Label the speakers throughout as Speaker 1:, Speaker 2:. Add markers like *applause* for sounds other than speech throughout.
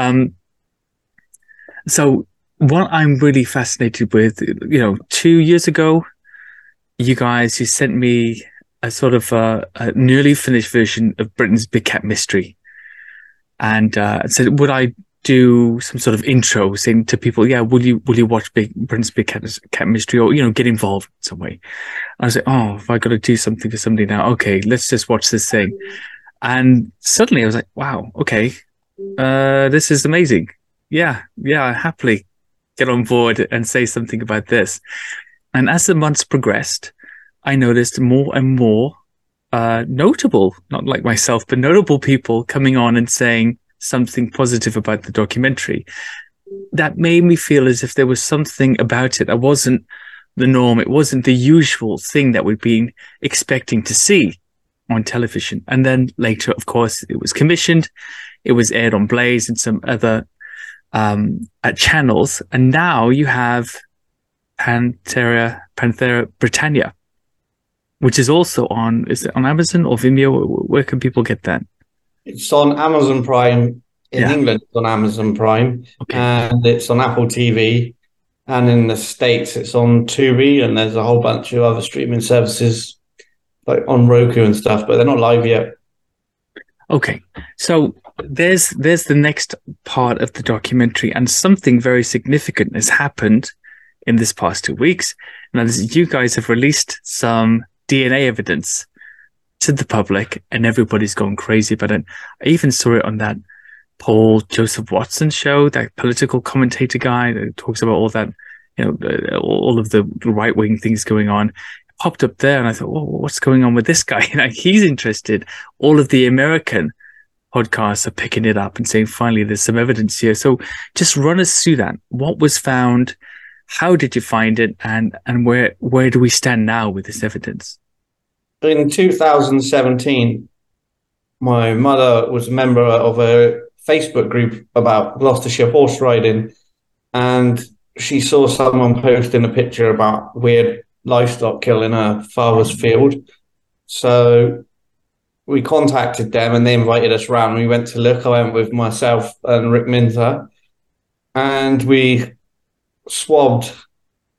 Speaker 1: Um, so what I'm really fascinated with, you know, two years ago, you guys, you sent me a sort of uh, a nearly finished version of Britain's Big Cat Mystery, and uh, said, would I do some sort of intro saying to people, yeah, will you will you watch Big Britain's Big Cat, Cat Mystery or you know get involved in some way? I was like, oh, if I got to do something for somebody now, okay, let's just watch this thing. And suddenly I was like, wow, okay, uh, this is amazing. Yeah, yeah, I happily get on board and say something about this. And as the months progressed, I noticed more and more uh, notable, not like myself, but notable people coming on and saying something positive about the documentary. That made me feel as if there was something about it that wasn't the norm. It wasn't the usual thing that we'd been expecting to see on television. And then later, of course, it was commissioned. It was aired on Blaze and some other um, at channels. And now you have Panthera, Panthera Britannia, which is also on, is it on Amazon or Vimeo? Where can people get that?
Speaker 2: It's on Amazon Prime in yeah. England. It's on Amazon Prime, okay. and it's on Apple TV. And in the states, it's on Tubi, and there's a whole bunch of other streaming services like on Roku and stuff, but they're not live yet.
Speaker 1: Okay, so there's there's the next part of the documentary, and something very significant has happened in this past two weeks. Now, you guys have released some DNA evidence to the public, and everybody's gone crazy about it. I even saw it on that Paul Joseph Watson show, that political commentator guy that talks about all that, you know, uh, all of the right wing things going on. It popped up there, and I thought, well, what's going on with this guy? *laughs* he's interested. All of the American podcasts are picking it up and saying, finally, there's some evidence here. So just run us through that. What was found? How did you find it? And, and where, where do we stand now with this evidence?
Speaker 2: In 2017, my mother was a member of a Facebook group about Gloucestershire horse riding. And she saw someone posting a picture about weird livestock killing a father's field. So we contacted them and they invited us around. We went to look. I went with myself and Rick Minter, and we swabbed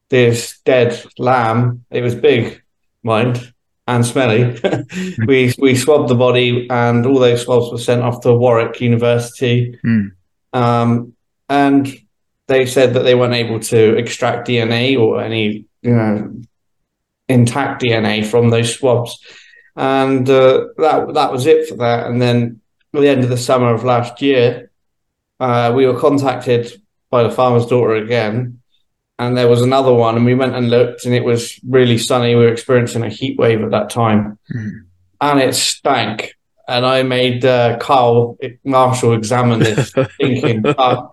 Speaker 2: this dead lamb. It was big, mind, and smelly. *laughs* we we swabbed the body, and all those swabs were sent off to Warwick University. Mm. Um, and they said that they weren't able to extract DNA or any, you know, intact DNA from those swabs and uh, that that was it for that. And then at the end of the summer of last year, uh, we were contacted by the farmer's daughter again, and there was another one, and we went and looked, and it was really sunny. We were experiencing a heat wave at that time, mm. and it stank. And I made uh, Carl Marshall examine this, *laughs* thinking. Uh,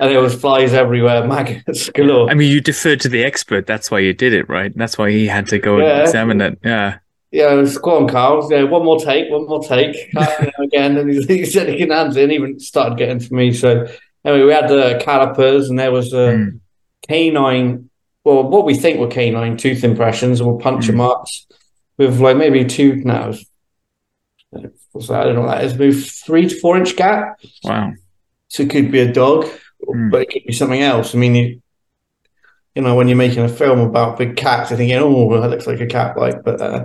Speaker 2: and there was flies everywhere, *laughs* maggots galore.
Speaker 1: I mean, you deferred to the expert. That's why you did it, right? That's why he had to go yeah. and examine it. Yeah
Speaker 2: yeah, go on, Carl. Yeah, one more take, one more take. *laughs* again, and he, he said he can handle it. And even started getting to me. So anyway, we had the calipers, and there was a mm. canine. Well, what we think were canine tooth impressions or puncture mm. marks with like maybe two now. I don't know what that is. Move three to four inch gap.
Speaker 1: Wow.
Speaker 2: So it could be a dog, mm. but it could be something else. I mean, you, you know, when you're making a film about big cats, you're thinking, oh, that looks like a cat, like, but uh,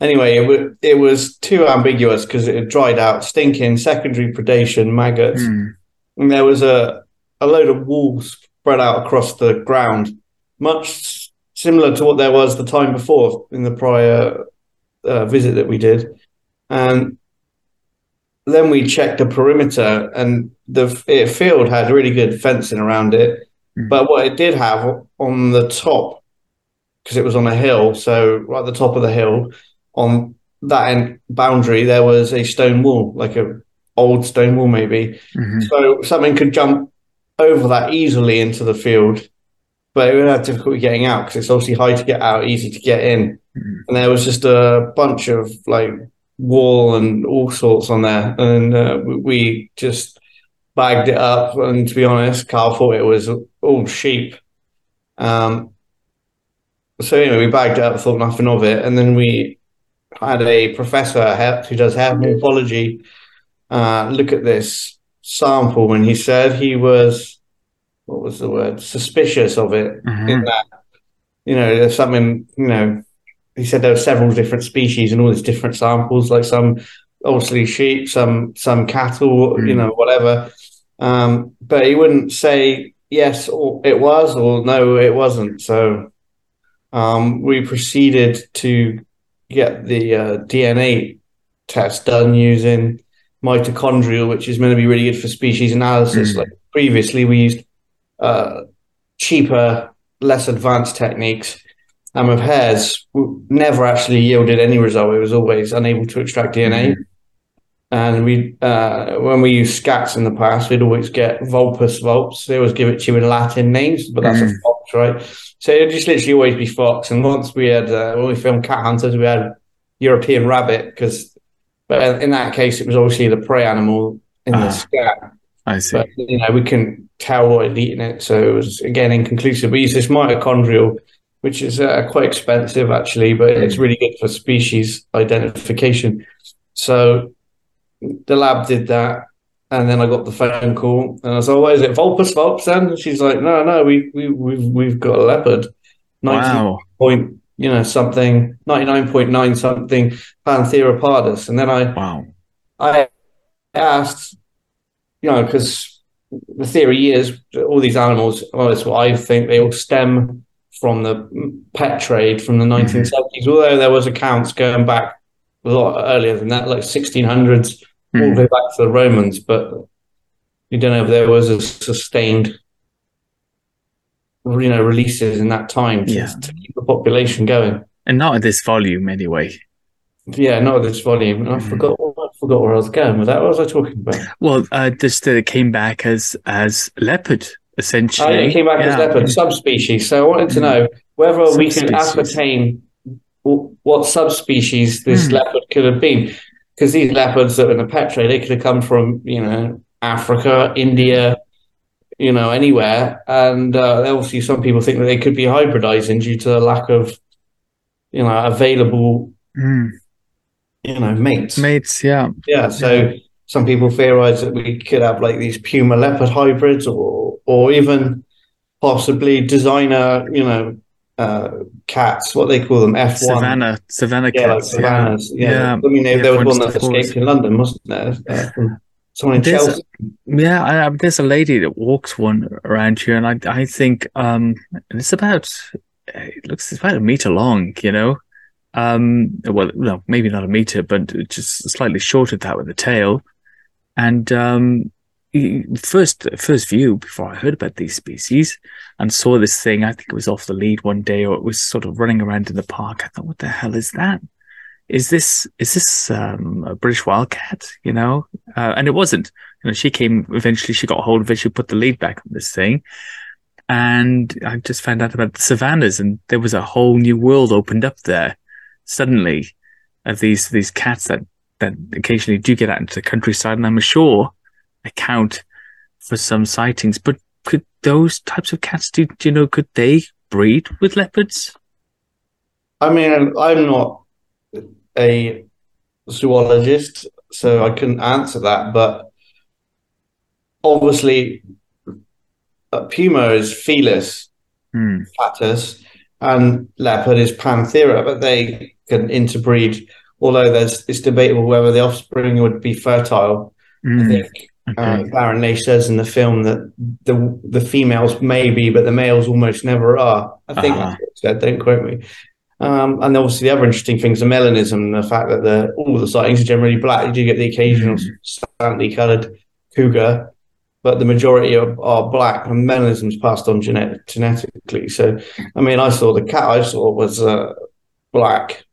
Speaker 2: Anyway, it, w- it was too ambiguous because it had dried out, stinking, secondary predation, maggots. Mm. And there was a, a load of wool spread out across the ground, much similar to what there was the time before in the prior uh, visit that we did. And then we checked the perimeter, and the field had really good fencing around it. Mm. But what it did have on the top, because it was on a hill, so right at the top of the hill, on that end boundary there was a stone wall, like a old stone wall maybe. Mm-hmm. So something could jump over that easily into the field, but it would have difficulty getting out because it's obviously high to get out, easy to get in. Mm-hmm. And there was just a bunch of like wall and all sorts on there, and uh, we just bagged it up. And to be honest, Carl thought it was all sheep. Um, so anyway, we bagged it up, thought nothing of it, and then we had a professor who does hair morphology uh, look at this sample when he said he was what was the word suspicious of it
Speaker 1: Mhm.
Speaker 2: in that you know there's something you know he said there were several different species and all these different samples like some obviously sheep some some cattle you
Speaker 1: Mm.
Speaker 2: know whatever um but he wouldn't say yes or it was or no it wasn't so um we proceeded to get the uh, dna test done using mitochondrial which is meant to be really good for species analysis
Speaker 1: Mm.
Speaker 2: like previously we used uh cheaper less advanced techniques and with hairs, never actually yielded any result it was always unable to extract dna
Speaker 1: Mhm.
Speaker 2: And we uh, when we used scats in the past we'd always get vulpes vulpes they always give it to you in latin names but that's a
Speaker 1: Mm.
Speaker 2: fox right so it'd just literally always be fox and once we had uh, when we filmed cat hunters we had european rabbit because but in that case it was obviously the prey animal in the
Speaker 1: Ah.
Speaker 2: scat
Speaker 1: I see.
Speaker 2: but you know we couldn't tell what had eaten it, so it was again inconclusive. We use this mitochondrial, which is uh, quite expensive actually, but it's really good for species identification. So the lab did that, and then I got the phone call, and I was like, oh, "What is it, Vulpus vulpes?" Then and she's like, "No, no, we we we've we've got a leopard, ninety
Speaker 1: Wow.
Speaker 2: point, you know, something, ninety nine point nine something, Panthera pardus." And then I
Speaker 1: Wow.
Speaker 2: I asked, you know, because the theory is all these animals, well, that's what I think, they all stem from the pet trade from the 1970s, mm-hmm. although there was accounts going back a lot earlier than that, like 1600s, all the
Speaker 1: Mm.
Speaker 2: way back to the Romans, but you don't know if there was a sustained, you know, releases in that time to,
Speaker 1: Yeah.
Speaker 2: to keep the population going.
Speaker 1: And not at this volume, anyway.
Speaker 2: Yeah, not at this volume. And I
Speaker 1: Mhm.
Speaker 2: forgot, I forgot where I was going with that. What was I talking about?
Speaker 1: Well, uh, just that it came back as as leopard, essentially.
Speaker 2: Oh, yeah, it came back as leopard subspecies. So I wanted to
Speaker 1: Mm.
Speaker 2: know whether we can ascertain what subspecies this
Speaker 1: Mm.
Speaker 2: leopard could have been. Because these leopards that are in the pet trade, they could have come from, you know, Africa, India, you know, anywhere. And uh, obviously, some people think that they could be hybridizing due to the lack of, you know, available,
Speaker 1: Mm.
Speaker 2: you know, mates.
Speaker 1: Mates, yeah.
Speaker 2: Yeah, so some people theorize that we could have like these puma leopard hybrids, or or even possibly designer, you know, uh, cats. What they call them, F one.
Speaker 1: Savannah, Savannah
Speaker 2: Yeah, like
Speaker 1: cats.
Speaker 2: savannahs. Yeah,
Speaker 1: Yeah.
Speaker 2: I mean, there, there was one that escaped in London, wasn't there? Uh, someone in
Speaker 1: There's a-
Speaker 2: Chelsea.
Speaker 1: Yeah, I, I, there's a lady that walks one around here, and I I think um it's about it looks it's about a meter long, you know. Um, well, no, maybe not a meter, but just slightly shorter of that with the tail. And um, first first view before I heard about these species and saw this thing, I think it was off the lead one day, or it was sort of running around in the park. I thought, what the hell is that? Is this is this um, a British wildcat? You know, uh, and it wasn't you know, she came eventually, she got hold of it, she put the lead back on this thing. And I just found out about the savannas, and there was a whole new world opened up there suddenly of these these cats that, that occasionally do get out into the countryside, and I'm sure account for some sightings. But could those types of cats do, do you know, could they breed with leopards?
Speaker 2: I mean, I'm not a zoologist, so I couldn't answer that. But obviously, uh, puma is felis,
Speaker 1: Hmm.
Speaker 2: platus, and leopard is panthera, but they can interbreed. Although there's it's debatable whether the offspring would be fertile. I
Speaker 1: Hmm.
Speaker 2: Think uh, Darren Naish says in the film that the the females maybe, but the males almost never are. I think that's what said. Don't quote me. Um, and obviously, the other interesting thing is the melanism, the fact that the all the sightings are generally black. You do get the occasional
Speaker 1: Mm.
Speaker 2: slightly coloured cougar, but the majority are, are black, and melanism is passed on genet- genetically. So, I mean, I saw the cat I saw was uh, black.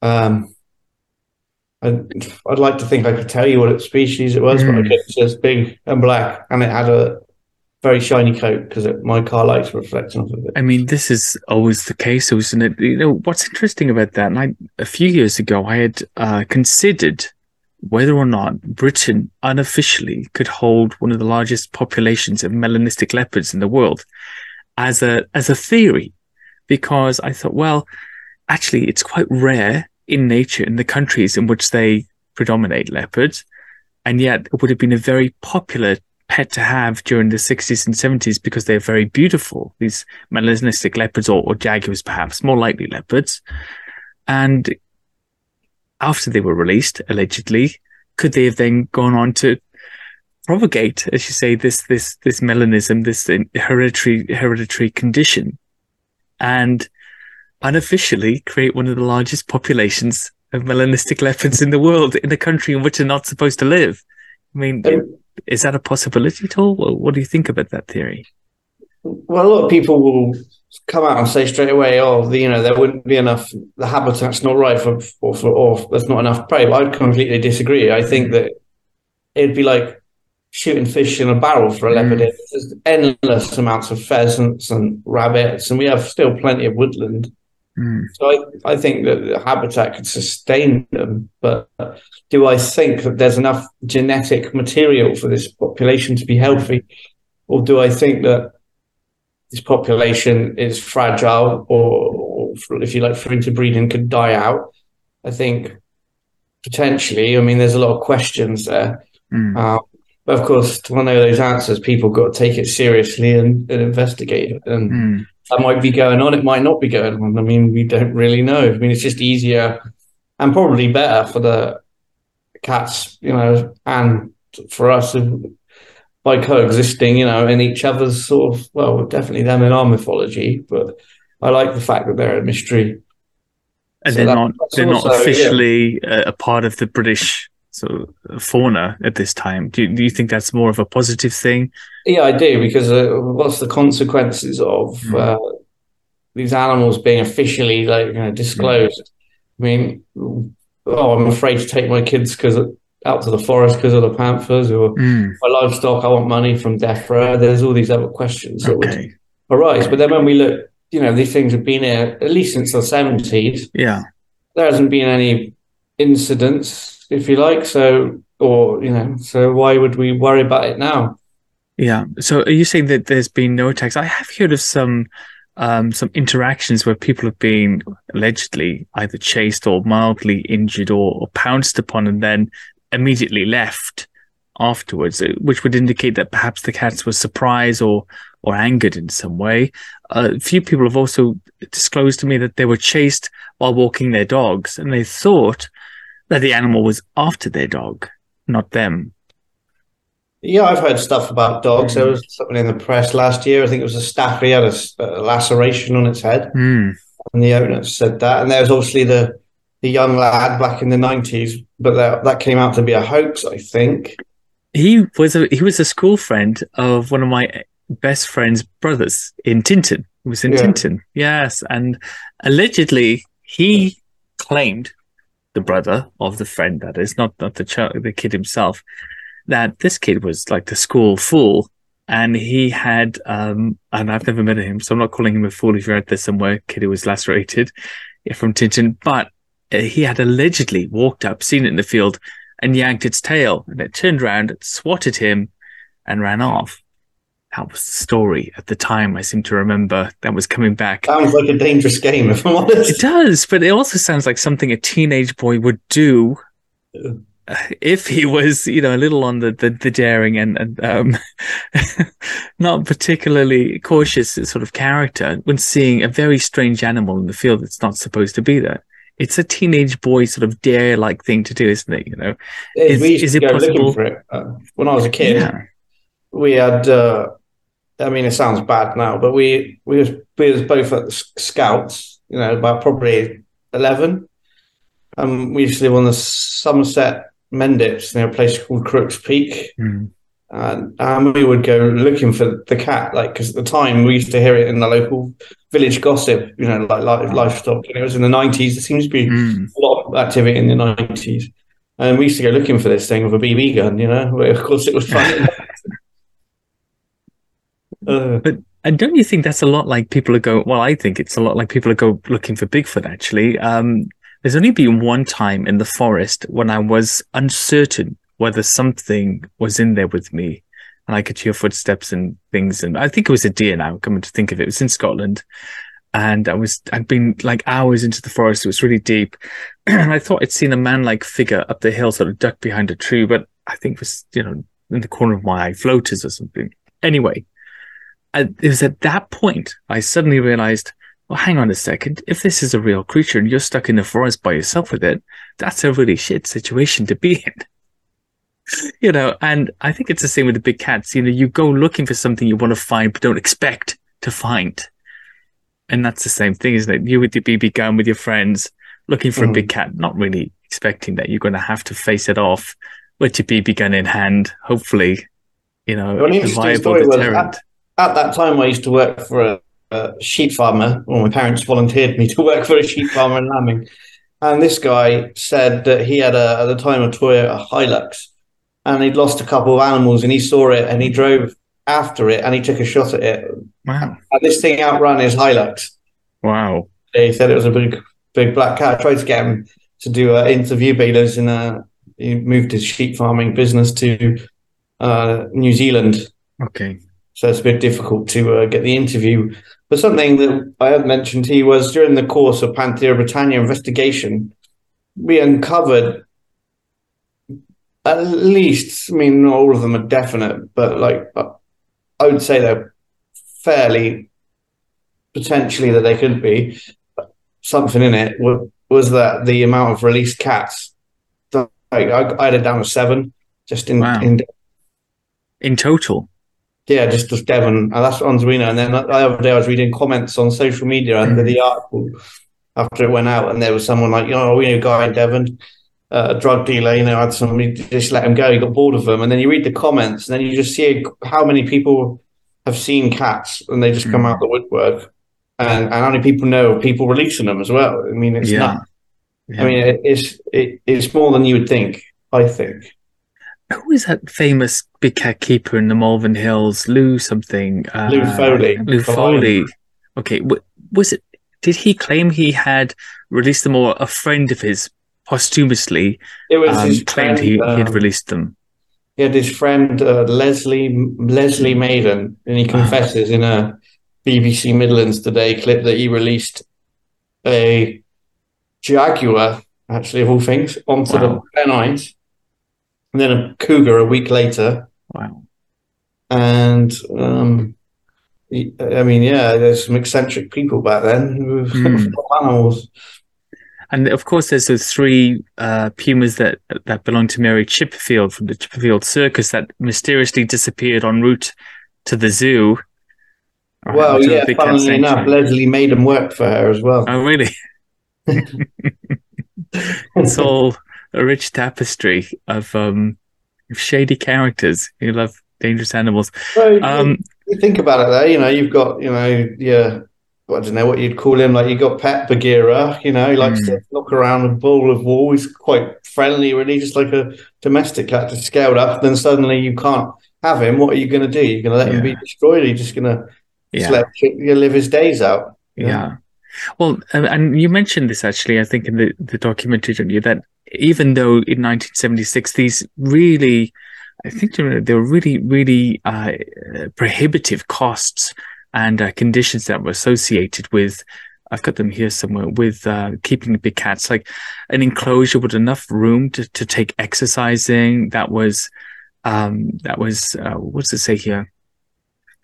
Speaker 2: Um, I'd, I'd like to think I could tell you what species it was, but I
Speaker 1: Mm.
Speaker 2: couldn't. It's just big and black, and it had a very shiny coat because my car lights were reflecting off of it.
Speaker 1: I mean, this is always the case, isn't it? You know, what's interesting about that, and I, a few years ago, I had uh, considered whether or not Britain unofficially could hold one of the largest populations of melanistic leopards in the world as a as a theory, because I thought, well, actually, it's quite rare in nature in the countries in which they predominate leopards. and yet it would have been a very popular pet to have during the 60s and 70s because they're very beautiful. These melanistic leopards or, or jaguars, perhaps more likely leopards, and after they were released, allegedly, could they have then gone on to propagate, as you say, this this this melanism, this hereditary hereditary condition, and unofficially create one of the largest populations of melanistic leopards in the world in a country in which they're not supposed to live. I mean, um, is that a possibility at all? What do you think about that theory?
Speaker 2: Well, a lot of people will come out and say straight away, "Oh, the, you know, there wouldn't be enough. The habitat's not right for, or for, or there's not enough prey." But I completely disagree. I think that it'd be like shooting fish in a barrel for a mm. leopard. There's endless amounts of pheasants and rabbits, and we have still plenty of woodland. Mm. So I, I think that the habitat could sustain them, but do I think that there's enough genetic material for this population to be healthy, or do I think that this population is fragile, or, or if you like, for interbreeding could die out? I think potentially. I mean, there's a lot of questions there. Mm. Uh, but of course, to know those answers, people got to take it seriously and, and investigate it. And mm that might be going on. It might not be going on. I mean, we don't really know. I mean, it's just easier and probably better for the cats, you know, and for us by coexisting, you know, in each other's sort of, well, definitely them in our mythology, but I like the fact that they're a mystery.
Speaker 1: And so they're that, not they're also, not officially yeah. a part of the British sort of fauna at this time. Do you, do you think that's more of a positive thing?
Speaker 2: Yeah, I do because uh, what's the consequences of mm. uh, these animals being officially like you know, disclosed? Mm. I mean, oh, I'm afraid to take my kids because out to the forest because of the panthers or mm. my livestock. I want money from row. There's all these other questions that okay. would arise. But then when we look, you know, these things have been here at least since the 70s.
Speaker 1: Yeah,
Speaker 2: there hasn't been any incidents if you like. So, or you know, so why would we worry about it now?
Speaker 1: Yeah. So, are you saying that there's been no attacks? I have heard of some um, some interactions where people have been allegedly either chased or mildly injured or, or pounced upon and then immediately left afterwards, which would indicate that perhaps the cats were surprised or or angered in some way. A few people have also disclosed to me that they were chased while walking their dogs, and they thought that the animal was after their dog, not them.
Speaker 2: Yeah, I've heard stuff about dogs. Mm. There was something in the press last year. I think it was a staffy had a, a laceration on its head,
Speaker 1: mm.
Speaker 2: and the owner said that. And there was obviously the the young lad back in the nineties, but that that came out to be a hoax. I think
Speaker 1: he was a he was a school friend of one of my best friend's brothers in Tintin. He was in yeah. Tintin, yes, and allegedly he claimed the brother of the friend that is not not the child, the kid himself that this kid was like the school fool. And he had um and I've never met him so I'm not calling him a fool. If you're out there somewhere kid who was lacerated from Tintin but uh, he had allegedly walked up seen it in the field and yanked its tail. And it turned around swatted him and ran off that was the story at the time. I seem to remember that was coming back.
Speaker 2: Sounds like a dangerous game, if I'm honest.
Speaker 1: It does, but it also sounds like something a teenage boy would do yeah. if he was, you know, a little on the the, the daring and, and um, *laughs* not particularly cautious sort of character when seeing a very strange animal in the field that's not supposed to be there. It's a teenage boy sort of dare like thing to do, isn't it? You know,
Speaker 2: is, is it possible? It. Uh, when I was a kid, yeah. we had. Uh, I mean, it sounds bad now, but we we was we was both at Scouts, you know, about probably eleven, and we used to live on the Somerset Mendips near a place called Crooks Peak,
Speaker 1: mm.
Speaker 2: and um, we would go looking for the cat, like because at the time we used to hear it in the local village gossip, you know, like, like livestock, and it was in the nineties. There seems to be mm. a lot of activity in the nineties. And we used to go looking for this thing with a BB gun, you know. Of course, it was fun. *laughs*
Speaker 1: Uh, but and don't you think that's a lot like people are going? Well, I think it's a lot like people are go looking for Bigfoot. Actually, um, there's only been one time in the forest when I was uncertain whether something was in there with me, and I could hear footsteps and things. And I think it was a deer. Now coming to think of it, it was in Scotland, and I was I'd been like hours into the forest. It was really deep, *clears throat* and I thought I'd seen a man-like figure up the hill, sort of ducked behind a tree, but I think it was, you know, in the corner of my eye, floaters or something. Anyway, I, it was at that point I suddenly realized, well, hang on a second. If this is a real creature and you're stuck in the forest by yourself with it, that's a really shit situation to be in. *laughs* you know, and I think it's the same with the big cats. You know, you go looking for something you want to find, but don't expect to find. And that's the same thing, isn't it? You with your BB gun with your friends looking for mm. a big cat, not really expecting that you're going to have to face it off with your BB gun in hand, hopefully, you know,
Speaker 2: well, viable deterrent. At, at, that time, I used to work for a, a sheep farmer, Well, my parents volunteered me *laughs* to work for a sheep farmer in Lambing. And this guy said that he had a, at the time a Toyota Hilux and he'd lost a couple of animals and he saw it and he drove after it and he took a shot at it.
Speaker 1: Wow.
Speaker 2: And this thing outran his Hilux.
Speaker 1: Wow.
Speaker 2: He said it was a big, big black cat. I tried to get him to do an interview, but he lives in a, he moved his sheep farming business to uh, New Zealand.
Speaker 1: Okay.
Speaker 2: So it's a bit difficult to uh, get the interview. But something that I had mentioned to you was during the course of Panthera Britannia investigation, we uncovered at least, I mean, not all of them are definite, but like I would say they're fairly potentially that they could be something in it. Was that the amount of released cats? Like I, I had it down to seven, just in
Speaker 1: wow.
Speaker 2: in
Speaker 1: in total.
Speaker 2: Yeah, just just Devon. And That's on Zarina. And then the other day I was reading comments on social media under mm. the article after it went out, and there was someone like, you know, we know a guy in Devon uh, a drug dealer, you know, had somebody just let him go. He got bored of them, and then you read the comments, and then you just see how many people have seen cats, and they just come mm. out the woodwork, and and how many people know people releasing them as well. I mean, it's yeah. not. Yeah. I mean, it, it's it, it's more than you would think. I think.
Speaker 1: Who is that famous big cat keeper in the Malvern Hills? Lou something.
Speaker 2: Uh, Lou Foley.
Speaker 1: Lou Foley. Okay, was it? Did he claim he had released them, or a friend of his posthumously
Speaker 2: it was um,
Speaker 1: claimed friend, he, he had um, released them.
Speaker 2: He had his friend uh, Leslie Leslie Maiden, and he ah. confesses in a BBC Midlands Today clip that he released a jaguar, actually of all things, onto wow. the Pennines, and then a cougar a week later.
Speaker 1: Wow!
Speaker 2: And um, I mean, yeah, there's some eccentric people back then with mm. *laughs* animals.
Speaker 1: And of course, there's those three uh, pumas that that belong to Mary Chipperfield from the Chipperfield Circus that mysteriously disappeared en route to the zoo.
Speaker 2: Well, yeah, funnily enough, Leslie made them work for her as well.
Speaker 1: Oh, really? *laughs* *laughs* it's all a rich tapestry of um, shady characters who love dangerous animals.
Speaker 2: Well, um, you think about it, though. You know, you've got you know, yeah, I don't know what you'd call him. Like you got Pet Bagheera, you know, he likes mm. to look around a ball of wool. He's quite friendly, really, just like a domestic cat, just scaled up. Then suddenly you can't have him. What are you going to do? You're going to let yeah. him be destroyed? Or you're just going to yeah. let him live his days out?
Speaker 1: Yeah. yeah. Well, and you mentioned this actually, I think, in the, the documentary, didn't you, that even though in 1976, these really, I think there were really, really uh, prohibitive costs and uh, conditions that were associated with I've got them here somewhere with uh, keeping the big cats, like an enclosure with enough room to, to take exercising. That was, um, that was, uh, what's it say here?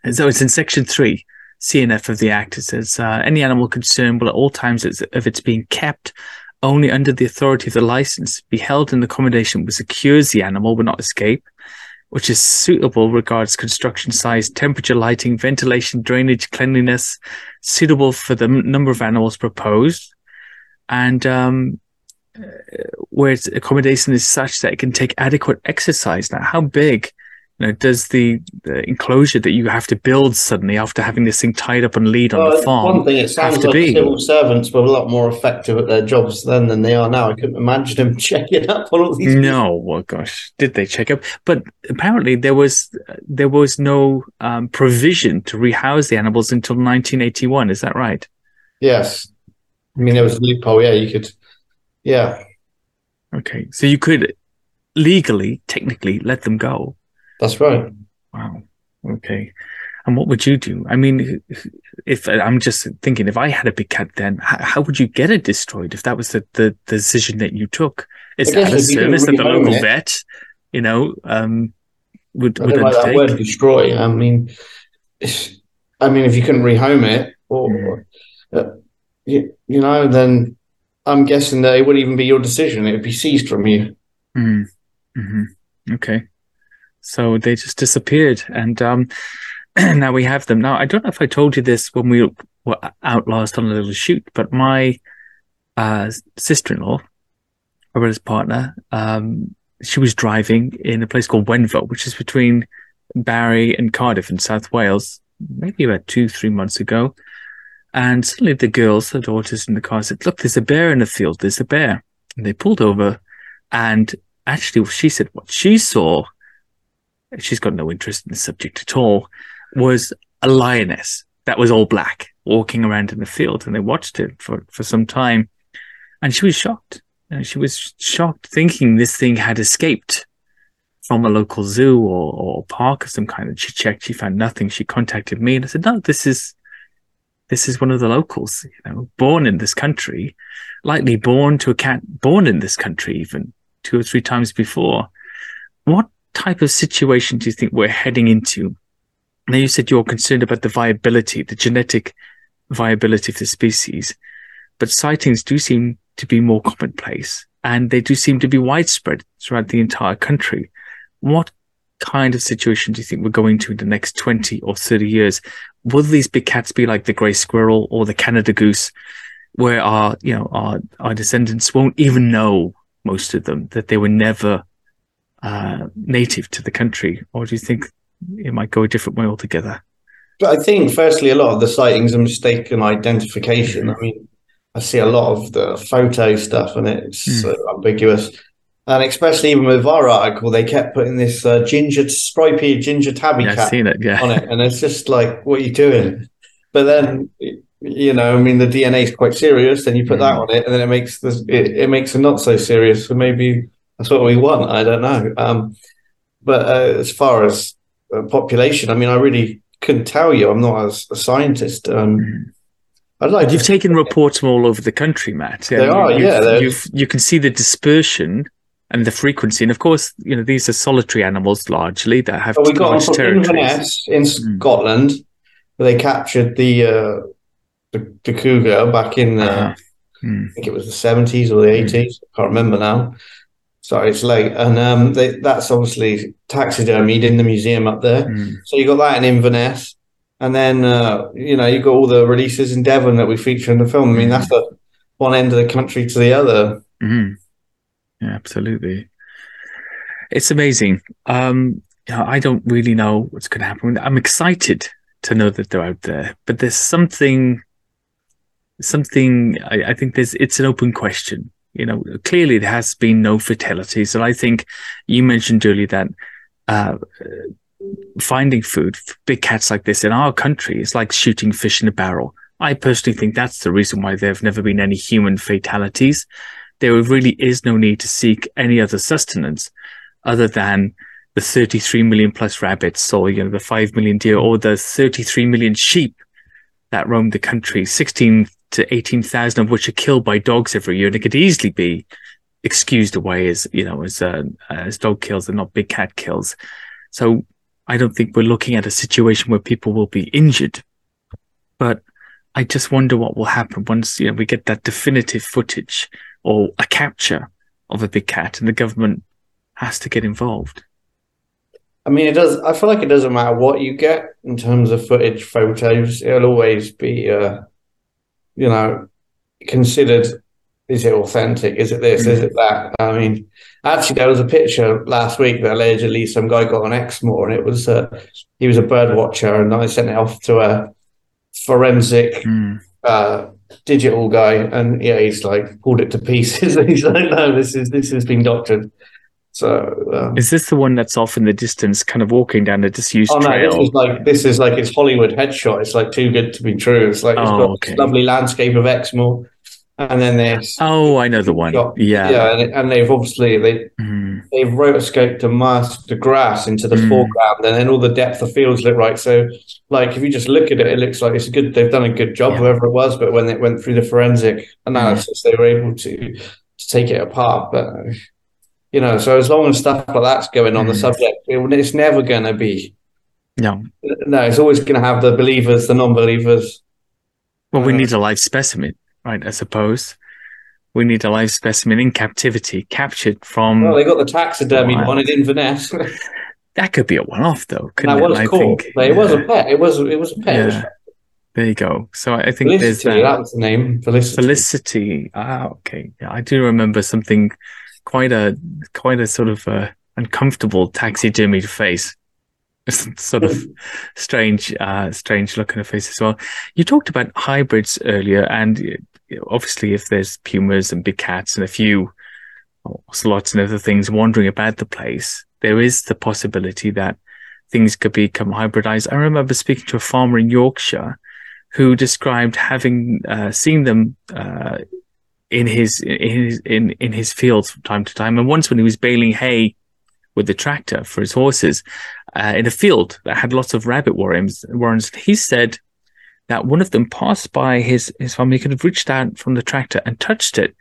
Speaker 1: And so it's in section three, CNF of the Act. It says, uh, any animal concerned will at all times of its being kept only under the authority of the license be held in accommodation which secures the animal will not escape which is suitable regards construction size, temperature, lighting, ventilation, drainage, cleanliness, suitable for the number of animals proposed, and um, uh, where its accommodation is such that it can take adequate exercise. Now, how big you know, does the, the, enclosure that you have to build suddenly after having this thing tied up and lead on the farm?
Speaker 2: One thing, it sounds like be? civil servants were a lot more effective at their jobs then than they are now. I couldn't imagine them *laughs* checking up on all these.
Speaker 1: No, well, gosh, did they check up? But apparently there was there was no um, provision to rehouse the animals until 1981. Is that right?
Speaker 2: Yes, I mean there was a loophole. Yeah, you could. Yeah.
Speaker 1: Okay, so you could legally, technically, let them go
Speaker 2: that's right.
Speaker 1: Wow. Okay. And what would you do? I mean, if I'm just thinking, if I had a big cat, then how, how would you get it destroyed if that was the, the, the decision that you took? Is that a service at the local vet? you know, um, would,
Speaker 2: I
Speaker 1: would
Speaker 2: like that word destroy. I mean, I mean, if you couldn't rehome it, or uh, you, you know, then I'm guessing that it wouldn't even be your decision; it would be seized from you.
Speaker 1: Mm. hmm Okay. So they just disappeared, and um, *clears throat* now we have them. Now I don't know if I told you this when we were out last on a little shoot, but my uh, sister-in-law, my brother's partner, um, she was driving in a place called Wenvoe, which is between Barry and Cardiff in South Wales, maybe about two, three months ago. And suddenly the girls, the daughters in the car said, look, there's a bear in the field. There's a bear. And they pulled over and actually she said what she saw, she's got no interest in the subject at all, was a lioness that was all black walking around in the field. And they watched it for, for some time and she was shocked. And she was shocked thinking this thing had escaped from a local zoo or, or park of some kind. And she checked, she found nothing. She contacted me and I said, no, this is, this is one of the locals, you know, born in this country, likely born to a cat, born in this country even two or three times before. What type of situation do you think we're heading into? Now you said you're concerned about the viability, the genetic viability of the species, but sightings do seem to be more commonplace and they do seem to be widespread throughout the entire country. What kind of situation do you think we're going to in the next 20 or 30 years? Will these big cats be like the grey squirrel or the Canada goose, where our, you know, our, our descendants won't even know, most of them, that they were never uh, native to the country? Or do you think it might go a different way altogether?
Speaker 2: But I think, firstly, a lot of the sightings are mistaken identification. I mean, I see a lot of the photo stuff and it's
Speaker 1: Mm.
Speaker 2: ambiguous. And especially even with our article, they kept putting this uh, ginger, stripy ginger tabby
Speaker 1: Yeah,
Speaker 2: cat
Speaker 1: it. Yeah.
Speaker 2: on it. And it's just like, what are you doing? But then, you know, I mean, the DNA is quite serious. Then you put that
Speaker 1: Mm.
Speaker 2: on it, and then it makes this, it, it makes it not so serious. So maybe that's what we want. I don't know. Um, but uh, as far as uh, population, I mean, I really couldn't tell you. I'm not as a scientist. Um. I'd like
Speaker 1: you've
Speaker 2: to
Speaker 1: taken reports from all over the country, Matt.
Speaker 2: They are, yeah,
Speaker 1: You've, you can see the dispersion and the frequency. And of course, you know, these are solitary animals largely that have
Speaker 2: we got
Speaker 1: large territories.
Speaker 2: Inverness in
Speaker 1: Mm.
Speaker 2: Scotland, where they captured the uh, the, the cougar back in uh,
Speaker 1: Uh-huh. Hmm.
Speaker 2: I think it was the seventies or the
Speaker 1: Mm.
Speaker 2: eighties. I can't remember now. Sorry, it's late. And um, they, that's obviously taxidermied in the museum up there.
Speaker 1: Hmm.
Speaker 2: So you got that in Inverness, and then uh, you know you got all the releases in Devon that we feature in the film. I mean,
Speaker 1: Mm.
Speaker 2: that's the one end of the country to the other.
Speaker 1: Mhm. Yeah, absolutely. It's amazing. Um, you know, I don't really know what's going to happen. I'm excited to know that they're out there, but there's something, something. I, I think there's. It's an open question. You know, clearly there has been no fatalities, and I think you mentioned earlier that uh, finding food for big cats like this in our country is like shooting fish in a barrel. I personally think that's the reason why there have never been any human fatalities. There really is no need to seek any other sustenance other than the 33 million plus rabbits or, you know, the 5 million deer or the 33 million sheep that roam the country, 16 to 18,000 of which are killed by dogs every year. And it could easily be excused away as, you know, as, uh, as dog kills and not big cat kills. So I don't think we're looking at a situation where people will be injured, but I just wonder what will happen once, you know, we get that definitive footage or a capture of a big cat and the government has to get involved.
Speaker 2: I mean, it does. I feel like it doesn't matter what you get in terms of footage, photos. It'll always be, uh, you know, considered. Is it authentic? Is it this? Is it that? I mean, actually, there was a picture last week that allegedly some guy got on Exmoor, and it was uh, he was a bird watcher, and I sent it off to a forensic
Speaker 1: Mm.
Speaker 2: uh, digital guy, and yeah, he's like pulled it to pieces. *laughs* And he's like, no, this is this has been doctored. So. Um,
Speaker 1: Is this the one that's off in the distance, kind of walking down a disused
Speaker 2: Oh no,
Speaker 1: trail?
Speaker 2: this is like this is like it's Hollywood headshot. It's like too good to be true. It's like it's
Speaker 1: Oh,
Speaker 2: got
Speaker 1: okay.
Speaker 2: this lovely landscape of Exmoor, and then this.
Speaker 1: oh, I know the one.
Speaker 2: shot.
Speaker 1: Yeah.
Speaker 2: yeah, and, and they've obviously they
Speaker 1: Mm.
Speaker 2: they've rotoscoped and masked the grass into the
Speaker 1: Mm.
Speaker 2: foreground, and then all the depth of fields look right. So, like if you just look at it, it looks like it's a good. They've done a good job,
Speaker 1: Yeah.
Speaker 2: whoever it was. But when it went through the forensic analysis, they were able to to take it apart. But You know, so as long as stuff like that's going on, the
Speaker 1: Mm.
Speaker 2: subject, it, it's never going to be.
Speaker 1: No.
Speaker 2: No, it's always going to have the believers, the non-believers.
Speaker 1: Well, we
Speaker 2: Uh,
Speaker 1: need a live specimen, right? I suppose we need a live specimen in captivity, captured from.
Speaker 2: Well, they got the taxidermy one in Inverness. *laughs*
Speaker 1: that could be a one-off, though. Couldn't
Speaker 2: that
Speaker 1: it?
Speaker 2: was
Speaker 1: I
Speaker 2: cool.
Speaker 1: think.
Speaker 2: But it was a pet. It was. It was a pet.
Speaker 1: Yeah. There you go. So I think there's
Speaker 2: Felicity.
Speaker 1: that.
Speaker 2: That was the name. Felicity.
Speaker 1: Felicity. Ah, okay. Yeah, I do remember something quite a quite a sort of uh, uncomfortable taxidermied face. *laughs* sort of strange, uh, strange look on her face as well. You talked about hybrids earlier, and obviously, if there's pumas and big cats and a few slots and other things wandering about the place, there is the possibility that things could become hybridized. I remember speaking to a farmer in Yorkshire who described having uh, seen them uh, in his in his in in his fields from time to time. And once when he was baling hay with the tractor for his horses uh, in a field that had lots of rabbit warrens, warrens, he said that one of them passed by his his farm. He could have reached out from the tractor and touched it,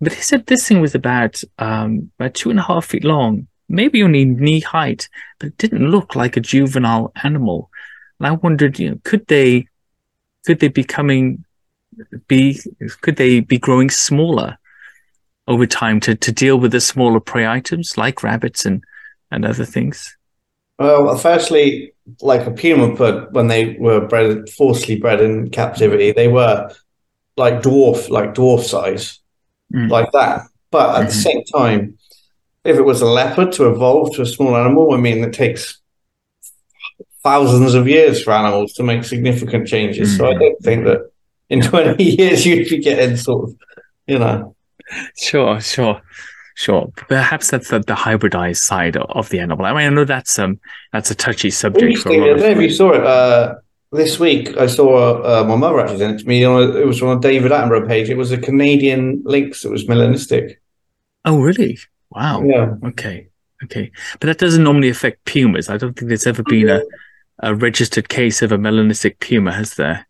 Speaker 1: but he said this thing was about um, about two and a half feet long, maybe only knee height, but it didn't look like a juvenile animal. And I wondered, you know, could they could they be coming be could they be growing smaller over time to, to deal with the smaller prey items like rabbits and, and other things?
Speaker 2: Well, firstly, like a puma put when they were bred, forcibly bred in captivity, they were like dwarf, like dwarf size,
Speaker 1: Mm.
Speaker 2: like that. But at the
Speaker 1: Mhm.
Speaker 2: same time, if it was a leopard to evolve to a small animal, I mean, it takes thousands of years for animals to make significant changes. So I
Speaker 1: Mhm.
Speaker 2: don't think that in 20 *laughs* years you'd be getting sort of, you know,
Speaker 1: Sure, sure, sure. Perhaps that's the, the hybridized side of, the animal. I mean, I know that's um that's a touchy subject for a.
Speaker 2: I don't know if you saw it uh, this week. I saw uh, my mother actually sent it to me. On a, it was on a David Attenborough page. It was a Canadian lynx that was melanistic.
Speaker 1: Oh, really? Wow.
Speaker 2: Yeah.
Speaker 1: Okay, okay. But that doesn't normally affect pumas. I don't think there's ever been a, a registered case of a melanistic puma, has there?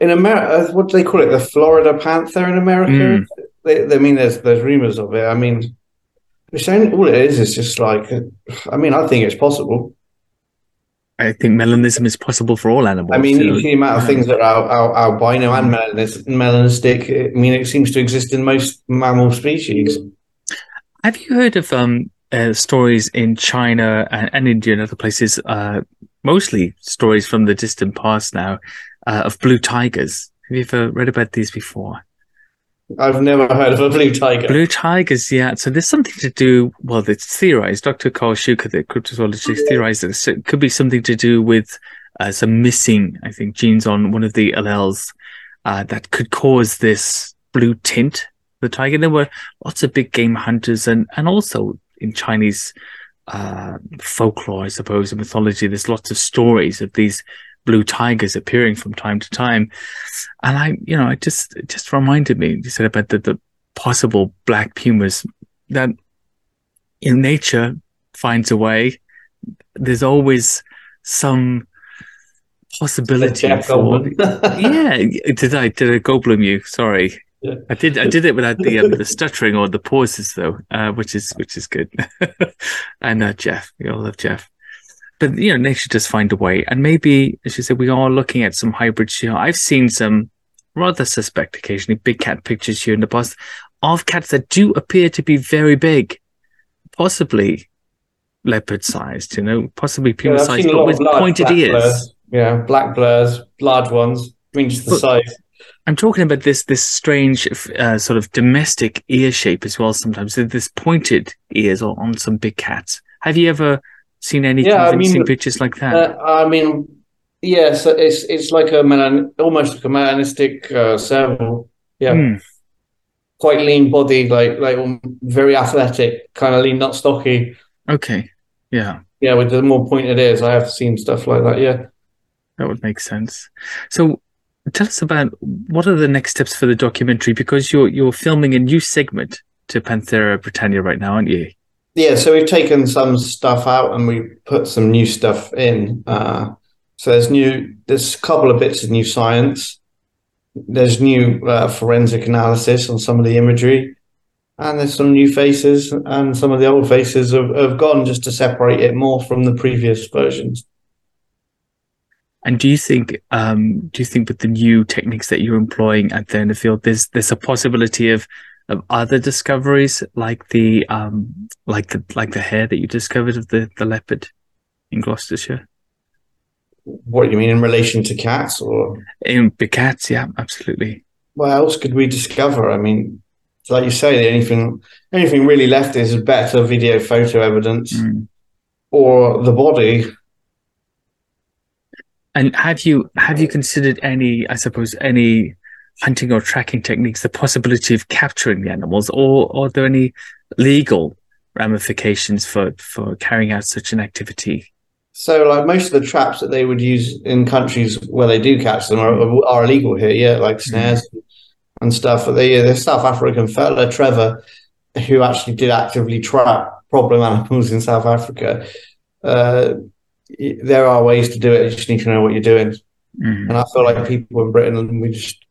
Speaker 2: In America, what do they call it? The Florida panther in America.
Speaker 1: Mm.
Speaker 2: They, they- I mean, there's there's rumors of it. I mean, it's only, all it is is just like. I mean, I think it's possible.
Speaker 1: I think melanism is possible for all animals.
Speaker 2: I mean,
Speaker 1: you
Speaker 2: you
Speaker 1: know.
Speaker 2: see the amount of things that are al- albino and melanis- melanistic. I mean, it seems to exist in most mammal species.
Speaker 1: Have you heard of um uh, stories in China and, and India and other places? Uh, mostly stories from the distant past now uh, of blue tigers. Have you ever read about these before?
Speaker 2: I've never heard of a blue tiger.
Speaker 1: Blue tigers, yeah. So there's something to do. Well, it's theorized. Dr. Karl Shuker, the cryptozoologist, theorized that it could be something to do with uh, some missing, I think, genes on one of the alleles uh, that could cause this blue tint. The tiger. There were lots of big game hunters, and and also in Chinese uh, folklore, I suppose, and mythology, there's lots of stories of these blue tigers appearing from time to time. And I, you know, it just it just reminded me. You said about the, the possible black pumas that in nature finds a way. There's always some possibility for. *laughs* Yeah, did I did I Goldblum you? Sorry.
Speaker 2: Yeah.
Speaker 1: I did. I did it without the um, the stuttering or the pauses, though, uh, which is which is good. *laughs* and uh, Jeff, we all love Jeff. But you know, nature does find a way, and maybe, as you said, we are looking at some hybrids here. I've seen some rather suspect, occasionally big cat pictures here in the past of cats that do appear to be very big, possibly leopard sized. You know, possibly puma
Speaker 2: yeah,
Speaker 1: sized, but with pointed
Speaker 2: black
Speaker 1: ears.
Speaker 2: blurs. Yeah, black blurs, large ones. Mean, the
Speaker 1: But-
Speaker 2: size.
Speaker 1: I'm talking about this this strange uh, sort of domestic ear shape as well. Sometimes this pointed ears on some big cats. Have you ever seen any
Speaker 2: Yeah, I
Speaker 1: convincing
Speaker 2: mean,
Speaker 1: pictures like that?
Speaker 2: Uh, I mean, yeah, so it's it's like a melan, almost like a melanistic uh, serval. Yeah,
Speaker 1: Hmm.
Speaker 2: quite lean body, like like um, very athletic, kind of lean, not stocky.
Speaker 1: Okay, yeah,
Speaker 2: Yeah, with the more pointed ears, I have seen stuff like that. Yeah.
Speaker 1: that would make sense. So, tell us about what are the next steps for the documentary because you're you're filming a new segment to Panthera Britannia right now, aren't you?
Speaker 2: Yeah, so we've taken some stuff out and we put some new stuff in. Uh, so there's new, there's a couple of bits of new science. There's new uh, forensic analysis on some of the imagery. and there's some new faces, and some of the old faces have, have gone just to separate it more from the previous versions.
Speaker 1: And do you think, um, do you think with the new techniques that you're employing at the field, there's there's a possibility of of other discoveries like the um like the like the hair that you discovered of the the leopard in Gloucestershire?
Speaker 2: What do you mean in relation to cats or
Speaker 1: in the cats? Yeah, absolutely.
Speaker 2: What else could we discover? I mean, like you say, anything anything really left is better video photo evidence
Speaker 1: Mm.
Speaker 2: or the body.
Speaker 1: And have you have you considered any, I suppose, any hunting or tracking techniques, the possibility of capturing the animals, or, or are there any legal ramifications for, for carrying out such an activity?
Speaker 2: So, like most of the traps that they would use in countries where they do catch them are, are illegal here. Yeah, like snares and stuff. But the the South African fella Trevor, who actually did actively trap problem animals in South Africa, uh, there are ways to do it. You just need to know what you're doing.
Speaker 1: Mm.
Speaker 2: And I feel like people in Britain, we just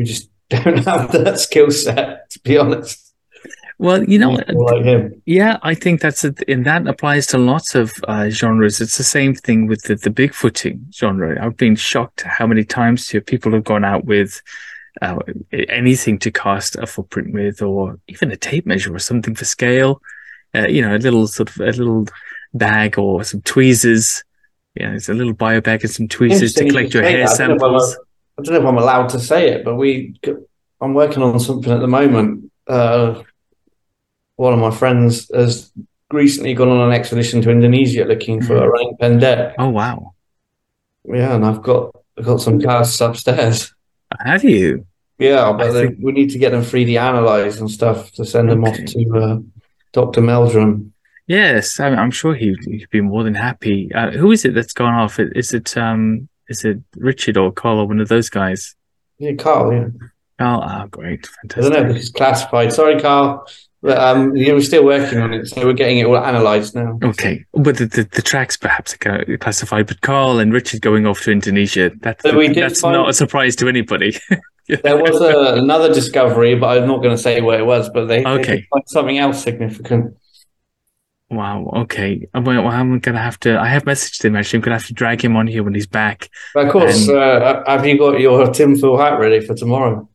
Speaker 2: we just *laughs* don't have that skill set. To be honest,
Speaker 1: Well, you know,
Speaker 2: like him.
Speaker 1: Yeah, I think that's a, and that applies to lots of uh, genres. It's the same thing with the, the Bigfooting genre. I've been shocked how many times you people have gone out with uh, anything to cast a footprint with, or even a tape measure or something for scale. Uh, you know, a little sort of a little bag or some tweezers. Yeah, it's a little bio bag and some tweezers to
Speaker 2: you
Speaker 1: collect your hair
Speaker 2: that. I don't know if I'm-
Speaker 1: samples.
Speaker 2: I don't know if I'm allowed to say it, but we I'm working on something at the moment. Uh, one of my friends has recently gone on an expedition to Indonesia looking for
Speaker 1: Mhm.
Speaker 2: orang pendek.
Speaker 1: Oh wow,
Speaker 2: Yeah, and I've got I've got some casts upstairs.
Speaker 1: have you?
Speaker 2: Yeah, but
Speaker 1: think-
Speaker 2: we need to get them 3D analyzed and stuff to send them
Speaker 1: Okay.
Speaker 2: off to uh, Dr. Meldrum.
Speaker 1: Yes, I I'm sure he'd, he'd be more than happy. Uh, who is it that's gone off? Is it um is it Richard or Carl or one of those guys?
Speaker 2: Yeah, Carl. Yeah,
Speaker 1: Oh, ah, great,
Speaker 2: I don't know if it's classified. Sorry, Carl. But um, yeah, we're still working on it, so we're getting it all analyzed now.
Speaker 1: Okay, but the, the, the tracks perhaps are classified, but Carl and Richard going off to Indonesia, that's,
Speaker 2: So
Speaker 1: that's
Speaker 2: find-
Speaker 1: not a surprise to anybody. *laughs*
Speaker 2: There was a, another discovery, but I'm not going to say where it was. But they, they
Speaker 1: Okay.
Speaker 2: did find something else significant.
Speaker 1: Wow, okay. I'm, well, I'm going to have to, I have messaged him actually. I'm going to have to drag him on here when he's back.
Speaker 2: Of course, uh, have you got your tinfoil hat ready for tomorrow?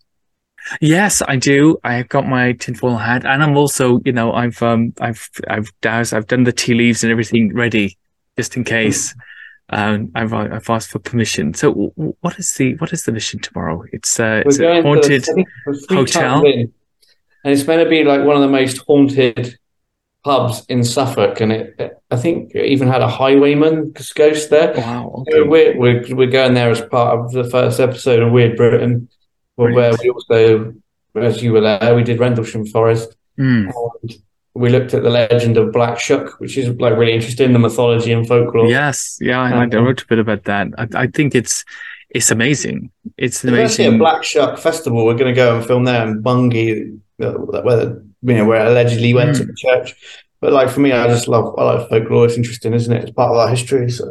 Speaker 1: Yes, I do. I've got my tinfoil hat, and I'm also, you know, I've um, I've I've doused, I've done the tea leaves and everything ready, just in case. Um, I've I've asked for permission. So, what is the what is the mission tomorrow? It's uh, it's a haunted. hotel.
Speaker 2: And it's meant to be like one of the most haunted pubs in Suffolk. And it, I think it even had a highwayman ghost there.
Speaker 1: Wow.
Speaker 2: So we're, we're we're going there as part of the first episode of Weird Britain, where
Speaker 1: Brilliant.
Speaker 2: we also, as you were there, we did Rendlesham Forest.
Speaker 1: Mm.
Speaker 2: and we looked at the legend of Black Shuck, which is like really interesting, the mythology and folklore.
Speaker 1: Yes. Yeah. I, I
Speaker 2: Um,
Speaker 1: wrote a bit about that. I, I think it's it's amazing. It's
Speaker 2: actually a
Speaker 1: amazing.
Speaker 2: Black Shuck festival. We're going to go and film there in Bungay, uh, where you know where it allegedly went to
Speaker 1: Mm.
Speaker 2: the church. But like for me, I just love I like folklore. It's interesting, isn't it? It's part of our history. So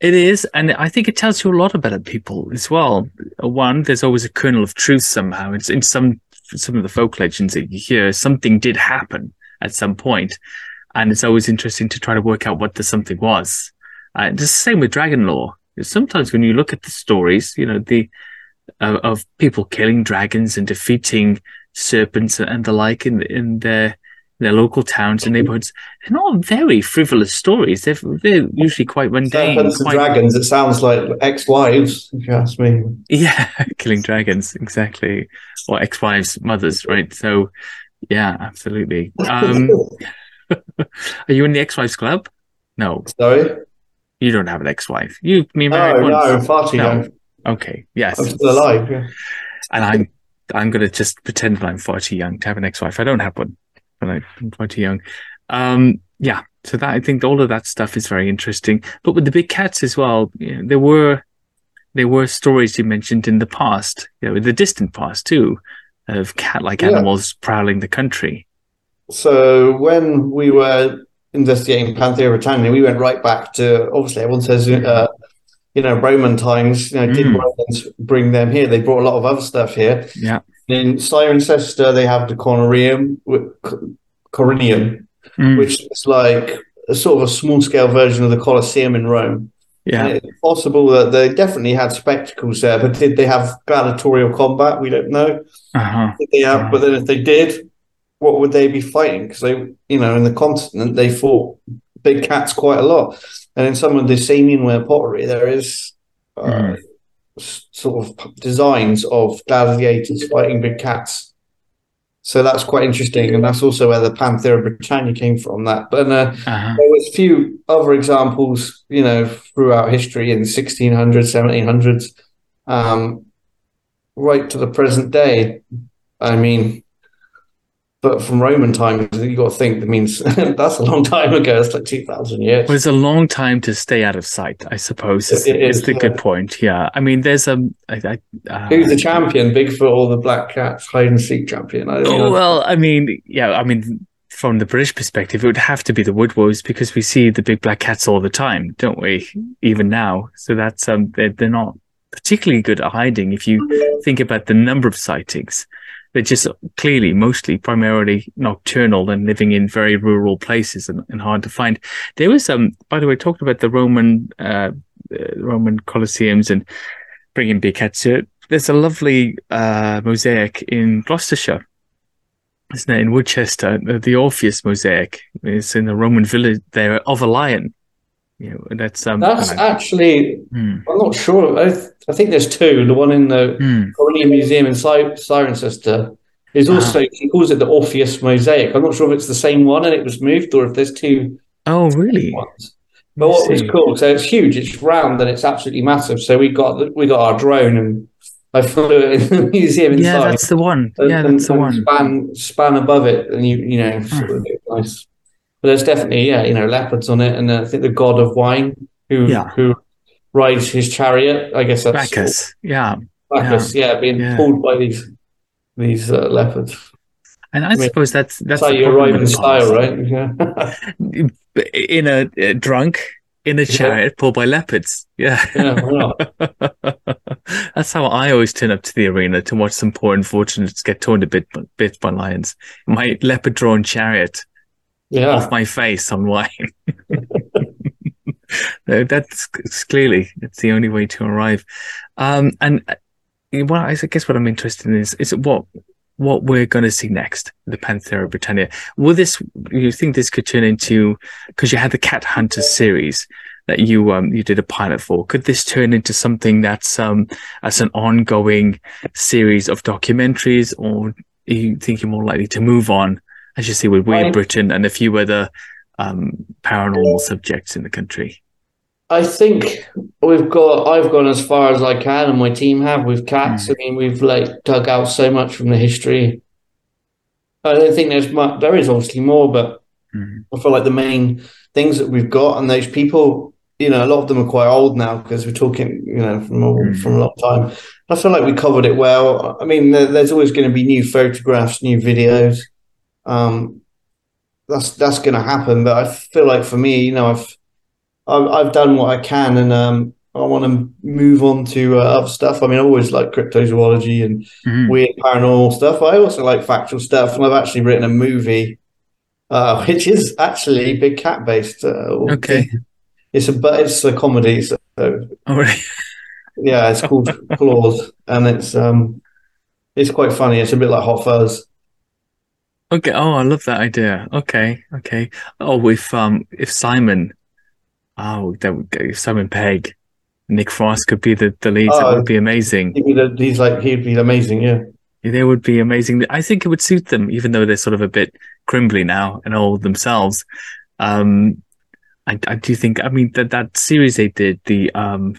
Speaker 1: It is, and I think it tells you a lot about people as well. One, there's always a kernel of truth somehow. It's in some some of the folk legends that you hear. Something did happen at some point, and it's always interesting to try to work out what the something was. Uh, it's the same with dragon lore. Sometimes when you look at the stories, you know the uh, of people killing dragons and defeating serpents and the like in in their their local towns and neighborhoods, they're not very frivolous stories. They're they're usually quite mundane.
Speaker 2: serpents and dragons. It sounds like ex-wives, if you ask me.
Speaker 1: Yeah, *laughs* killing dragons, exactly. Or ex-wives, mothers, right? So, yeah, absolutely. Um, *laughs* are you in the ex-wives club? No,
Speaker 2: Sorry.
Speaker 1: you don't have an ex-wife. You, me,
Speaker 2: No,
Speaker 1: married
Speaker 2: no, I'm far too
Speaker 1: No.
Speaker 2: young.
Speaker 1: Okay, yes.
Speaker 2: I'm still alive. Yeah.
Speaker 1: And I'm, I'm going to just pretend that I'm far too young to have an ex-wife. I don't have one, but I'm far too young. Um, yeah. So that I think all of that stuff is very interesting. But with the big cats as well, you know, there were there were stories you mentioned in the past, you know, in the distant past too, of cat-like
Speaker 2: Yeah.
Speaker 1: animals prowling the country.
Speaker 2: So when we were investigating Panthera Britannia, we went right back to obviously everyone says uh, you know Roman times. You know, did
Speaker 1: Mm.
Speaker 2: Romans bring them here? They brought a lot of other stuff here.
Speaker 1: Yeah.
Speaker 2: In Cirencester, they have the Cornerium, Corinium,
Speaker 1: Mm.
Speaker 2: which is like a sort of a small scale version of the Colosseum in Rome.
Speaker 1: yeah.
Speaker 2: And it's possible that they definitely had spectacles there, but did they have gladiatorial combat? We don't know.
Speaker 1: Uh-huh.
Speaker 2: Did they have,
Speaker 1: Right.
Speaker 2: but then if they did, what would they be fighting? Because they, you know, in the continent, they fought big cats quite a lot. And in some of the Samianware pottery, there is uh, s- sort of designs of gladiators fighting big cats. So that's quite interesting, and that's also where the Panthera Britannia came from. That, but uh,
Speaker 1: Uh-huh.
Speaker 2: there was a few other examples, you know, throughout history in 1600s, 1700s, um, right to the present day. I mean, but from Roman times, you got to think that means *laughs* that's a long time ago. It's like 2,000 years.
Speaker 1: Well, it's a long time to stay out of sight, I suppose. Is,
Speaker 2: It
Speaker 1: is the good point. Yeah. I mean, there's a. I, I, uh,
Speaker 2: Who's the champion? Bigfoot or the Black Cats hide and seek champion? I don't
Speaker 1: Oh,
Speaker 2: know.
Speaker 1: well, I mean, yeah, I mean, from the British perspective, it would have to be the Woodwose because we see the big black cats all the time, don't we? Even now. So that's, um, they're, they're not particularly good at hiding. If you think about the number of sightings, they're just clearly mostly primarily nocturnal and living in very rural places and, and hard to find. There was, um, by the way, talking about the Roman, uh, uh, Roman Colosseums and bringing it. There's a lovely, uh, mosaic in Gloucestershire isn't it, in Woodchester, the, Orpheus mosaic is in the Roman village there of a lion. You know, that's um.
Speaker 2: That's
Speaker 1: uh,
Speaker 2: actually,
Speaker 1: hmm,
Speaker 2: I'm not sure. I, I think there's two. The one in the
Speaker 1: hmm.
Speaker 2: Corinium Museum in Cy- Cirencester is
Speaker 1: Uh-huh.
Speaker 2: also, he calls it the Orpheus Mosaic. I'm not sure if it's the same one and it was moved or if there's two
Speaker 1: Oh, really?
Speaker 2: ones. But what was cool, so it's huge, it's round and it's absolutely massive. So we got we got our drone and I *laughs* flew it in the museum inside.
Speaker 1: Yeah, that's the one.
Speaker 2: and-
Speaker 1: Yeah, that's the one.
Speaker 2: Span span above it, and you you know, sort of nice. But there's definitely yeah, you know, leopards on it, and I think the god of wine who
Speaker 1: Yeah.
Speaker 2: who rides his chariot. I guess that's
Speaker 1: Bacchus. Yeah,
Speaker 2: Bacchus, yeah, being
Speaker 1: Yeah.
Speaker 2: pulled by these these uh, leopards.
Speaker 1: and I,
Speaker 2: mean,
Speaker 1: suppose that's that's
Speaker 2: That's how
Speaker 1: the
Speaker 2: you arrive in style, right? *laughs* Yeah. *laughs*
Speaker 1: In a uh, drunk in a
Speaker 2: Yeah.
Speaker 1: chariot pulled by leopards. Yeah.
Speaker 2: yeah? *laughs*
Speaker 1: That's how I always turn up to the arena to watch some poor unfortunates get torn to bit, bits by lions. My leopard drawn chariot
Speaker 2: yeah.
Speaker 1: off my face on wine. No, that's it's clearly it's the only way to arrive. Um, and uh, what I guess what I'm interested in is is what what we're going to see next, the Panthera Britannia. Will this you think this could turn into because you had the Cat Hunters series that you um you did a pilot for? Could this turn into something that's um as an ongoing series of documentaries, or are you think you're more likely to move on, as you see with Weird Britain and a few other um paranormal subjects in the country?
Speaker 2: I think we've got. I've gone as far as I can, and my team have with cats. I mean, we've like dug out so much from the history. I don't think there's much. There is obviously more, but
Speaker 1: Mhm.
Speaker 2: I feel like the main things that we've got, and those people, you know, a lot of them are quite old now because we're talking, you know, from a,
Speaker 1: Mhm.
Speaker 2: from a long time. I feel like we covered it well. I mean, there, there's always going to be new photographs, new videos. Um, that's that's going to happen, but I feel like for me, you know, I've I've, I've done what I can, and um, I want to move on to uh, other stuff. I mean, I always like cryptozoology and
Speaker 1: Mhm.
Speaker 2: weird paranormal stuff. I also like factual stuff, and I've actually written a movie, uh, *laughs* which is actually big cat based. Uh,
Speaker 1: Okay.
Speaker 2: it's a but it's a comedy. So
Speaker 1: All right.
Speaker 2: yeah, it's called *laughs* Claws, and it's um, it's quite funny. It's a bit like Hot Fuzz.
Speaker 1: Okay. Oh, I love that idea. Okay. Okay. Oh, if um, if Simon, oh, that would go. Simon Pegg, Nick Frost could be the the lead. that
Speaker 2: Oh.
Speaker 1: would be amazing.
Speaker 2: He'd be the- He's like he'd be amazing. Yeah.
Speaker 1: They would be amazing. I think it would suit them, even though they're sort of a bit crimbly now and old themselves. Um, I, I do think. I mean that that series they did, the um,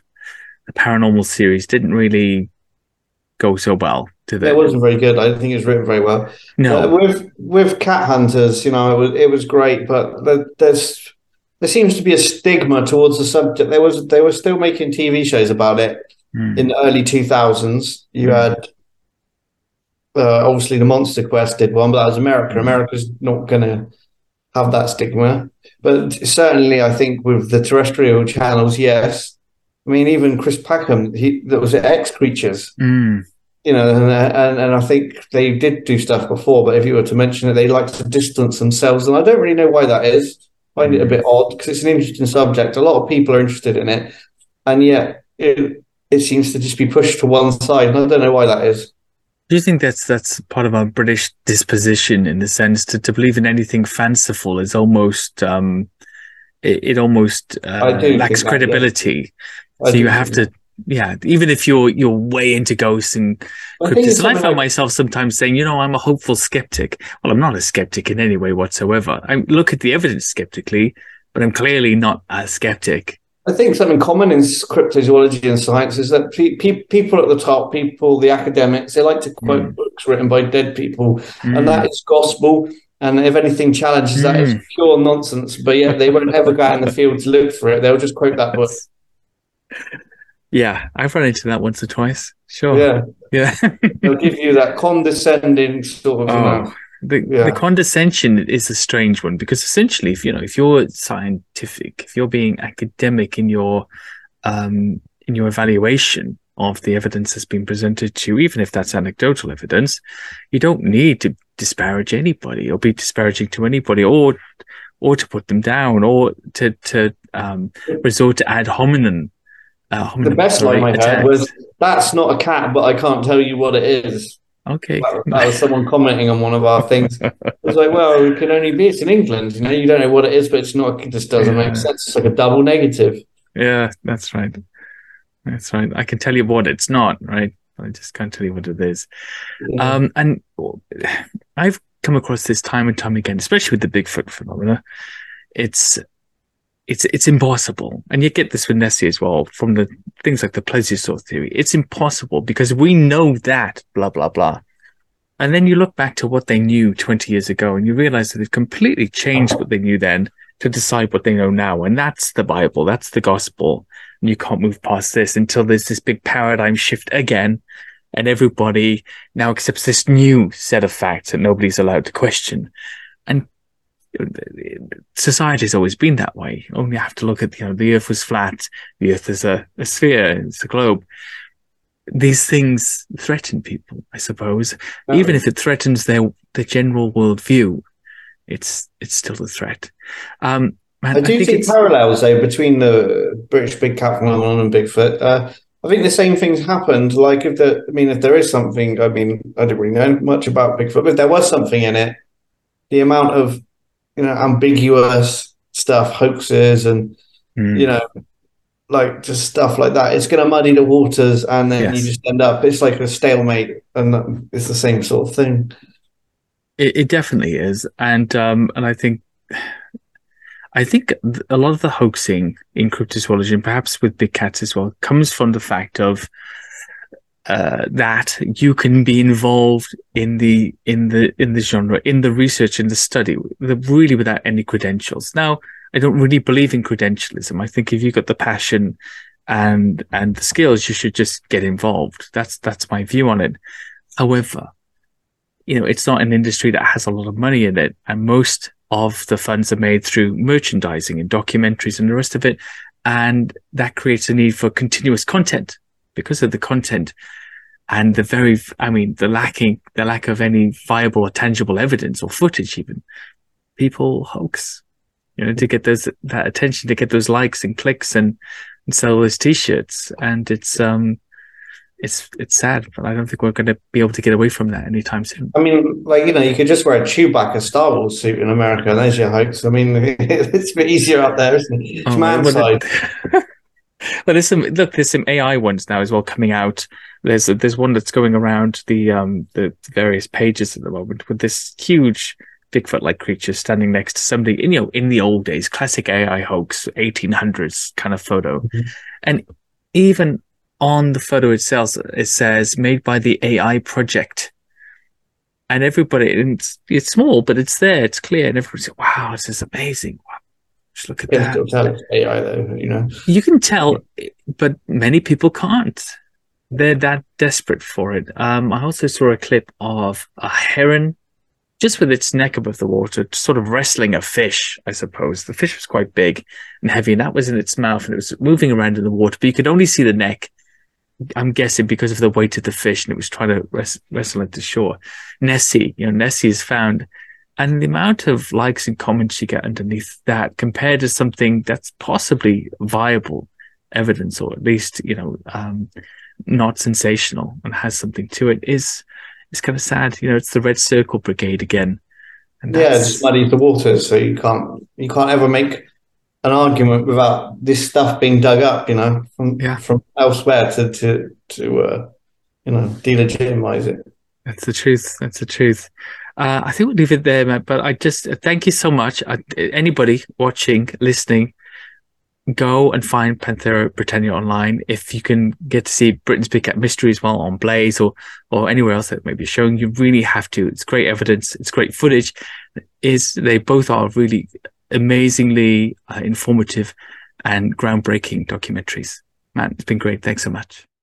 Speaker 1: the paranormal series, didn't really go so well. Did they?
Speaker 2: It wasn't very good. I don't think it was written very well.
Speaker 1: no.
Speaker 2: Uh, with with cat hunters, you know, it was it was great, but there, there's there seems to be a stigma towards the subject. There was they were still making TV shows about it
Speaker 1: Hmm.
Speaker 2: in the early two thousands. You
Speaker 1: Mm.
Speaker 2: had uh, obviously the Monster Quest did one, but that was America.
Speaker 1: Mm.
Speaker 2: America's not going to have that stigma, but certainly I think with the terrestrial channels, yes. I mean, even Chris Packham, he that was X Creatures.
Speaker 1: Hmm.
Speaker 2: you know, and, and and I think they did do stuff before, but if you were to mention it, they like to distance themselves, and I don't really know why that is. Find it a bit odd because it's an interesting subject. A lot of people are interested in it, and yet it it seems to just be pushed to one side, and I don't know why that is.
Speaker 1: Do you think that's that's part of our British disposition in the sense to, to believe in anything fanciful is almost um, it, it almost uh, lacks that, credibility. Yeah. So you have to yeah, even if you're you're way into ghosts and cryptids, and I found like... myself sometimes saying, you know, I'm a hopeful skeptic. Well, I'm not a skeptic in any way whatsoever. I look at the evidence skeptically, but I'm clearly not a skeptic.
Speaker 2: I think something common in cryptozoology and science is that pe- pe- people at the top, people, the academics, they like to quote mm. books written by dead people, mm. and that is gospel. And if anything challenges mm. that, it's mm. pure nonsense. But yeah, they won't ever go out in the field to look for it. They'll just quote that book. *laughs*
Speaker 1: Yeah, I've run into that once or twice. Sure.
Speaker 2: Yeah.
Speaker 1: Yeah.
Speaker 2: They'll give you that condescending sort of. Oh, you know,
Speaker 1: the, yeah. the condescension is a strange one because essentially, if you know, if you're scientific, if you're being academic in your um, in your evaluation of the evidence that's been presented to you, even if that's anecdotal evidence, you don't need to disparage anybody or be disparaging to anybody or or to put them down or to to um, resort to ad hominem
Speaker 2: uh, the best line I heard was, "That's not a cat, but I can't tell you what it is."
Speaker 1: Okay,
Speaker 2: that, that was someone commenting on one of our things. *laughs* I was like, "Well, it can only be. It's in England, you know. You don't know what it is, but it's not. It just doesn't yeah. make sense. It's like a double negative."
Speaker 1: Yeah, that's right. That's right. I can tell you what it's not, right? I just can't tell you what it is. Yeah. Um, and *sighs* I've come across this time and time again, especially with the Bigfoot phenomena. It's it's it's impossible. And you get this with Nessie as well from the things like the plesiosaur theory. It's impossible because we know that blah blah blah. And then you look back to what they knew 20 years ago and you realize that they've completely changed what they knew then to decide what they know now. And that's the Bible. That's the gospel. And you can't move past this until there's this big paradigm shift again. And everybody now accepts this new set of facts that nobody's allowed to question. And society has always been that way. Only have to look at, you know, the earth was flat, the earth is a, a sphere, it's a globe. These things threaten people, I suppose. Oh. Even if it threatens their, their general worldview, it's, it's still a threat. Um,
Speaker 2: I do I think, parallels though between the British big cat phenomenon and Bigfoot. Uh, I think the same things happened. Like if the, I mean, if there is something, I mean, I don't really know much about Bigfoot, but if there was something in it, the amount of you know ambiguous stuff, hoaxes, and mm. you know like just stuff like that. It's going to muddy the waters, and then yes. you just end up. It's like a stalemate, and it's the same sort of thing.
Speaker 1: It, it definitely is, and um, and I think. I think a lot of the hoaxing in cryptozoology, and perhaps with big cats as well, comes from the fact of uh, that you can be involved in the in the in the genre, in the research, in the study, really without any credentials. Now, I don't really believe in credentialism. I think if you've got the passion and and the skills, you should just get involved. That's that's my view on it. However, you know, it's not an industry that has a lot of money in it, and most of the funds are made through merchandising and documentaries and the rest of it, and that creates a need for continuous content because of the content and the very, I mean, the lacking, the lack of any viable or tangible evidence or footage, even people hoax, you know, to get those, that attention, to get those likes and clicks and, and sell those t-shirts. And it's, um, it's it's sad, but I don't think we're going to be able to get away from that anytime soon.
Speaker 2: I mean, like you know, you could just wear a Chewbacca Star Wars suit in America, and there's your hoax. I mean, *laughs* it's a bit easier out there, isn't it? It's oh, man side. *laughs*
Speaker 1: Well, there's some look. There's some AI ones now as well coming out. There's there's one that's going around the um the various pages at the moment with this huge Bigfoot-like creature standing next to somebody. In, you know, in the old days, classic AI hoax, 1800s kind of photo, mm-hmm. and even on the photo itself, it says made by the AI project. And everybody, it's, it's small, but it's there, it's clear, and everybody's like, "Wow, this is amazing! Wow, just look at you that.
Speaker 2: tell it's AI though, you know.
Speaker 1: You can tell, but many people can't. They're that desperate for it. Um, I also saw a clip of a heron just with its neck above the water, sort of wrestling a fish, I suppose. The fish was quite big and heavy, and that was in its mouth, and it was moving around in the water, but you could only see the neck. I'm guessing because of the weight of the fish and it was trying to res- wrestle it to shore. Nessie, you know, Nessie is found and the amount of likes and comments you get underneath that compared to something that's possibly viable evidence or at least, you know, um, not sensational and has something to it is, is kind of sad. You know, it's the Red Circle Brigade again.
Speaker 2: And yeah, it just muddies the waters. So you can't, you can't ever make an argument without this stuff being dug up, you know, from yeah. from elsewhere to to to uh, you know delegitimize it.
Speaker 1: That's the truth. That's the truth. Uh, I think we'll leave it there, Matt. But I just uh, thank you so much. Uh, anybody watching, listening, go and find Panthera Britannia online. If you can get to see Britain's Big Cat Mysteries while on Blaze or or anywhere else that may be showing, you really have to. It's great evidence. It's great footage. Is they both are really amazingly uh, informative and groundbreaking documentaries. Man, it's been great. Thanks so much.